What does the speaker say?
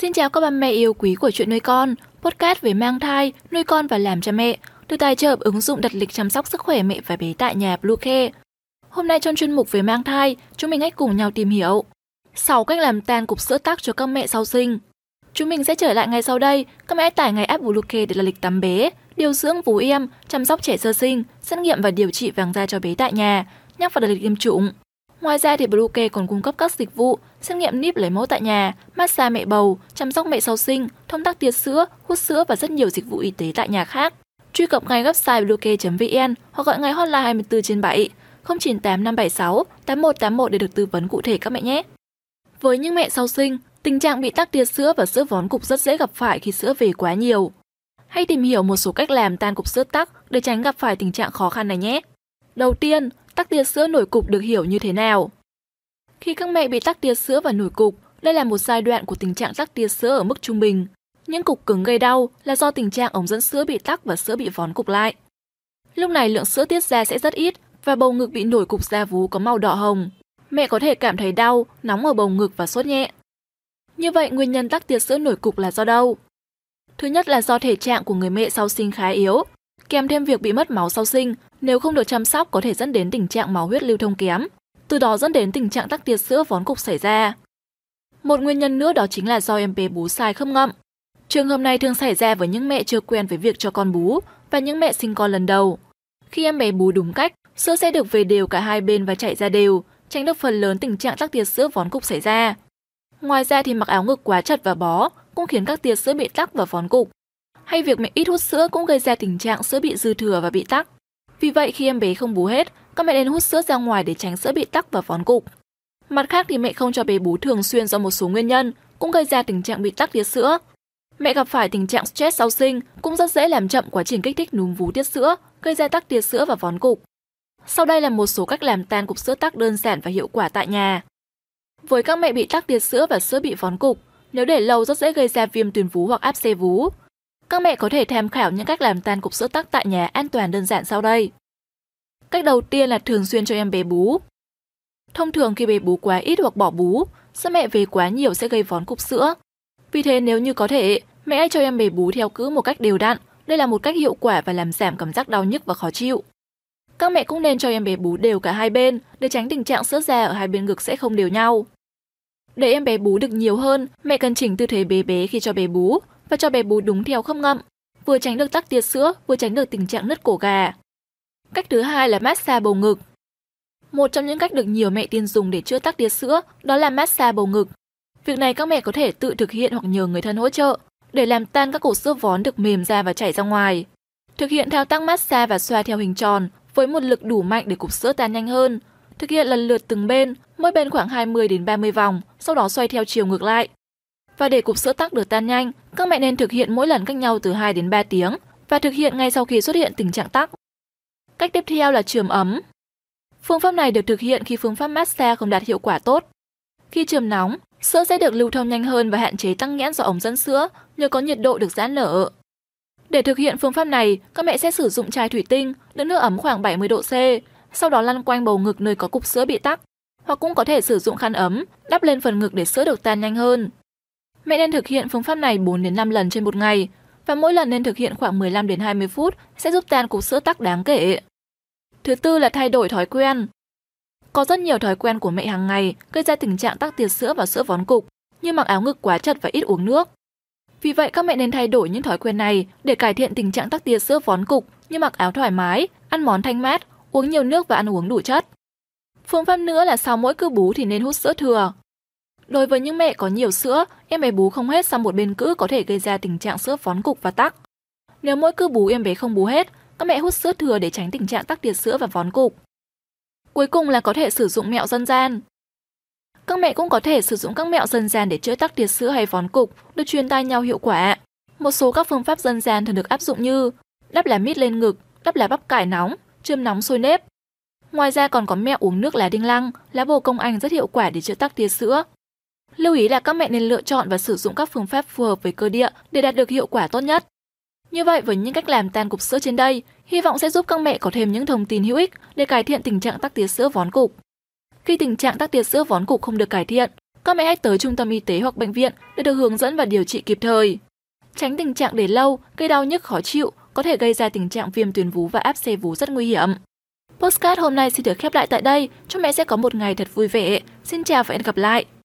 Xin chào các bà mẹ yêu quý của chuyện nuôi con, podcast về mang thai, nuôi con và làm cha mẹ, được tài trợ ứng dụng đặt lịch chăm sóc sức khỏe mẹ và bé tại nhà Bluecare. Hôm nay trong chuyên mục về mang thai, chúng mình hãy cùng nhau tìm hiểu 6 cách làm tan cục sữa tắc cho các mẹ sau sinh. Chúng mình sẽ trở lại ngay sau đây, các mẹ tải ngay app Bluecare để là lịch tắm bé, điều dưỡng vú em, chăm sóc trẻ sơ sinh, xét nghiệm và điều trị vàng da cho bé tại nhà, nhắc vào đặt lịch tiêm chủng. Ngoài ra thì Bluecare còn cung cấp các dịch vụ xét nghiệm níp lấy mẫu tại nhà, massage mẹ bầu, chăm sóc mẹ sau sinh, thông tắc tiết sữa, hút sữa và rất nhiều dịch vụ y tế tại nhà khác. Truy cập ngay website bluecare.vn hoặc gọi ngay hotline 24 trên 7 098 576 8181 để được tư vấn cụ thể các mẹ nhé. Với những mẹ sau sinh, tình trạng bị tắc tia sữa và sữa vón cục rất dễ gặp phải khi sữa về quá nhiều. Hãy tìm hiểu một số cách làm tan cục sữa tắc để tránh gặp phải tình trạng khó khăn này nhé. Đầu tiên, tắc tia sữa nổi cục được hiểu như thế nào? Khi các mẹ bị tắc tia sữa và nổi cục, đây là một giai đoạn của tình trạng tắc tia sữa ở mức trung bình. Những cục cứng gây đau là do tình trạng ống dẫn sữa bị tắc và sữa bị vón cục lại. Lúc này lượng sữa tiết ra sẽ rất ít và bầu ngực bị nổi cục da vú có màu đỏ hồng. Mẹ có thể cảm thấy đau, nóng ở bầu ngực và sốt nhẹ. Như vậy, nguyên nhân tắc tia sữa nổi cục là do đâu? Thứ nhất là do thể trạng của người mẹ sau sinh khá yếu, kèm thêm việc bị mất máu sau sinh, nếu không được chăm sóc có thể dẫn đến tình trạng máu huyết lưu thông kém, từ đó dẫn đến tình trạng tắc tiệt sữa vón cục xảy ra. Một nguyên nhân nữa đó chính là do em bé bú sai khớp ngậm. Trường hợp này thường xảy ra với những mẹ chưa quen với việc cho con bú và những mẹ sinh con lần đầu. Khi em bé bú đúng cách, sữa sẽ được về đều cả hai bên và chảy ra đều, tránh được phần lớn tình trạng tắc tiệt sữa vón cục xảy ra. Ngoài ra thì mặc áo ngực quá chặt và bó cũng khiến các tia sữa bị tắc và vón cục. Hay việc mẹ ít hút sữa cũng gây ra tình trạng sữa bị dư thừa và bị tắc. Vì vậy khi em bé không bú hết, các mẹ nên hút sữa ra ngoài để tránh sữa bị tắc và vón cục. Mặt khác thì mẹ không cho bé bú thường xuyên do một số nguyên nhân cũng gây ra tình trạng bị tắc tiết sữa. Mẹ gặp phải tình trạng stress sau sinh cũng rất dễ làm chậm quá trình kích thích núm vú tiết sữa, gây ra tắc tiết sữa và vón cục. Sau đây là một số cách làm tan cục sữa tắc đơn giản và hiệu quả tại nhà. Với các mẹ bị tắc tiết sữa và sữa bị vón cục, nếu để lâu rất dễ gây ra viêm tuyến vú hoặc áp xe vú. Các mẹ có thể tham khảo những cách làm tan cục sữa tắc tại nhà an toàn đơn giản sau đây. Cách đầu tiên là thường xuyên cho em bé bú. Thông thường khi bé bú quá ít hoặc bỏ bú, sữa mẹ về quá nhiều sẽ gây vón cục sữa. Vì thế nếu như có thể, mẹ hãy cho em bé bú theo cữ một cách đều đặn. Đây là một cách hiệu quả và làm giảm cảm giác đau nhức và khó chịu. Các mẹ cũng nên cho em bé bú đều cả hai bên để tránh tình trạng sữa ra ở hai bên ngực sẽ không đều nhau. Để em bé bú được nhiều hơn, mẹ cần chỉnh tư thế bé bé khi cho bé bú và cho bé bú đúng theo khớp ngậm, vừa tránh được tắc tiệt sữa, vừa tránh được tình trạng nứt cổ gà. Cách thứ hai là massage bầu ngực. Một trong những cách được nhiều mẹ tiên dùng để chữa tắc tiệt sữa đó là massage bầu ngực. Việc này các mẹ có thể tự thực hiện hoặc nhờ người thân hỗ trợ để làm tan các cục sữa vón được mềm ra và chảy ra ngoài. Thực hiện thao tác massage và xoa theo hình tròn với một lực đủ mạnh để cục sữa tan nhanh hơn. Thực hiện lần lượt từng bên, mỗi bên khoảng 20 đến 30 vòng, sau đó xoay theo chiều ngược lại. Và để cục sữa tắc được tan nhanh, các mẹ nên thực hiện mỗi lần cách nhau từ 2 đến 3 tiếng và thực hiện ngay sau khi xuất hiện tình trạng tắc. Cách tiếp theo là trường ấm. Phương pháp này được thực hiện khi phương pháp massage không đạt hiệu quả tốt. Khi trường nóng, sữa sẽ được lưu thông nhanh hơn và hạn chế tăng nghẽn do ống dẫn sữa nhờ có nhiệt độ được giãn nở. Để thực hiện phương pháp này, các mẹ sẽ sử dụng chai thủy tinh đựng nước ấm khoảng 70 độ C, sau đó lăn quanh bầu ngực nơi có cục sữa bị tắc, hoặc cũng có thể sử dụng khăn ấm đắp lên phần ngực để sữa được tan nhanh hơn. Mẹ nên thực hiện phương pháp này 4 đến 5 lần trên một ngày và mỗi lần nên thực hiện khoảng 15 đến 20 phút sẽ giúp tan cục sữa tắc đáng kể. Thứ tư là thay đổi thói quen. Có rất nhiều thói quen của mẹ hàng ngày gây ra tình trạng tắc tiệt sữa và sữa vón cục, như mặc áo ngực quá chật và ít uống nước. Vì vậy các mẹ nên thay đổi những thói quen này để cải thiện tình trạng tắc tia sữa vón cục như mặc áo thoải mái, ăn món thanh mát, uống nhiều nước và ăn uống đủ chất. Phương pháp nữa là sau mỗi cữ bú thì nên hút sữa thừa. Đối với những mẹ có nhiều sữa, em bé bú không hết sang một bên cữ có thể gây ra tình trạng sữa vón cục và tắc. Nếu mỗi cữ bú em bé không bú hết, các mẹ hút sữa thừa để tránh tình trạng tắc tiệt sữa và vón cục. Cuối cùng là có thể sử dụng mẹo dân gian. Các mẹ cũng có thể sử dụng các mẹo dân gian để chữa tắc tiệt sữa hay vón cục, được truyền tai nhau hiệu quả. Một số các phương pháp dân gian thường được áp dụng như đắp lá mít lên ngực, đắp lá bắp cải nóng, chườm nóng sôi nếp. Ngoài ra còn có mẹo uống nước lá đinh lăng, lá bồ công anh rất hiệu quả để chữa tắc tiệt sữa. Lưu ý là các mẹ nên lựa chọn và sử dụng các phương pháp phù hợp với cơ địa để đạt được hiệu quả tốt nhất. Như vậy với những cách làm tan cục sữa trên đây, hy vọng sẽ giúp các mẹ có thêm những thông tin hữu ích để cải thiện tình trạng tắc tia sữa vón cục. Khi tình trạng tắc tia sữa vón cục không được cải thiện, các mẹ hãy tới trung tâm y tế hoặc bệnh viện để được hướng dẫn và điều trị kịp thời. Tránh tình trạng để lâu, gây đau nhức khó chịu, có thể gây ra tình trạng viêm tuyến vú và áp xe vú rất nguy hiểm. Postcard hôm nay xin được khép lại tại đây. Chúc mẹ sẽ có một ngày thật vui vẻ. Xin chào và hẹn gặp lại!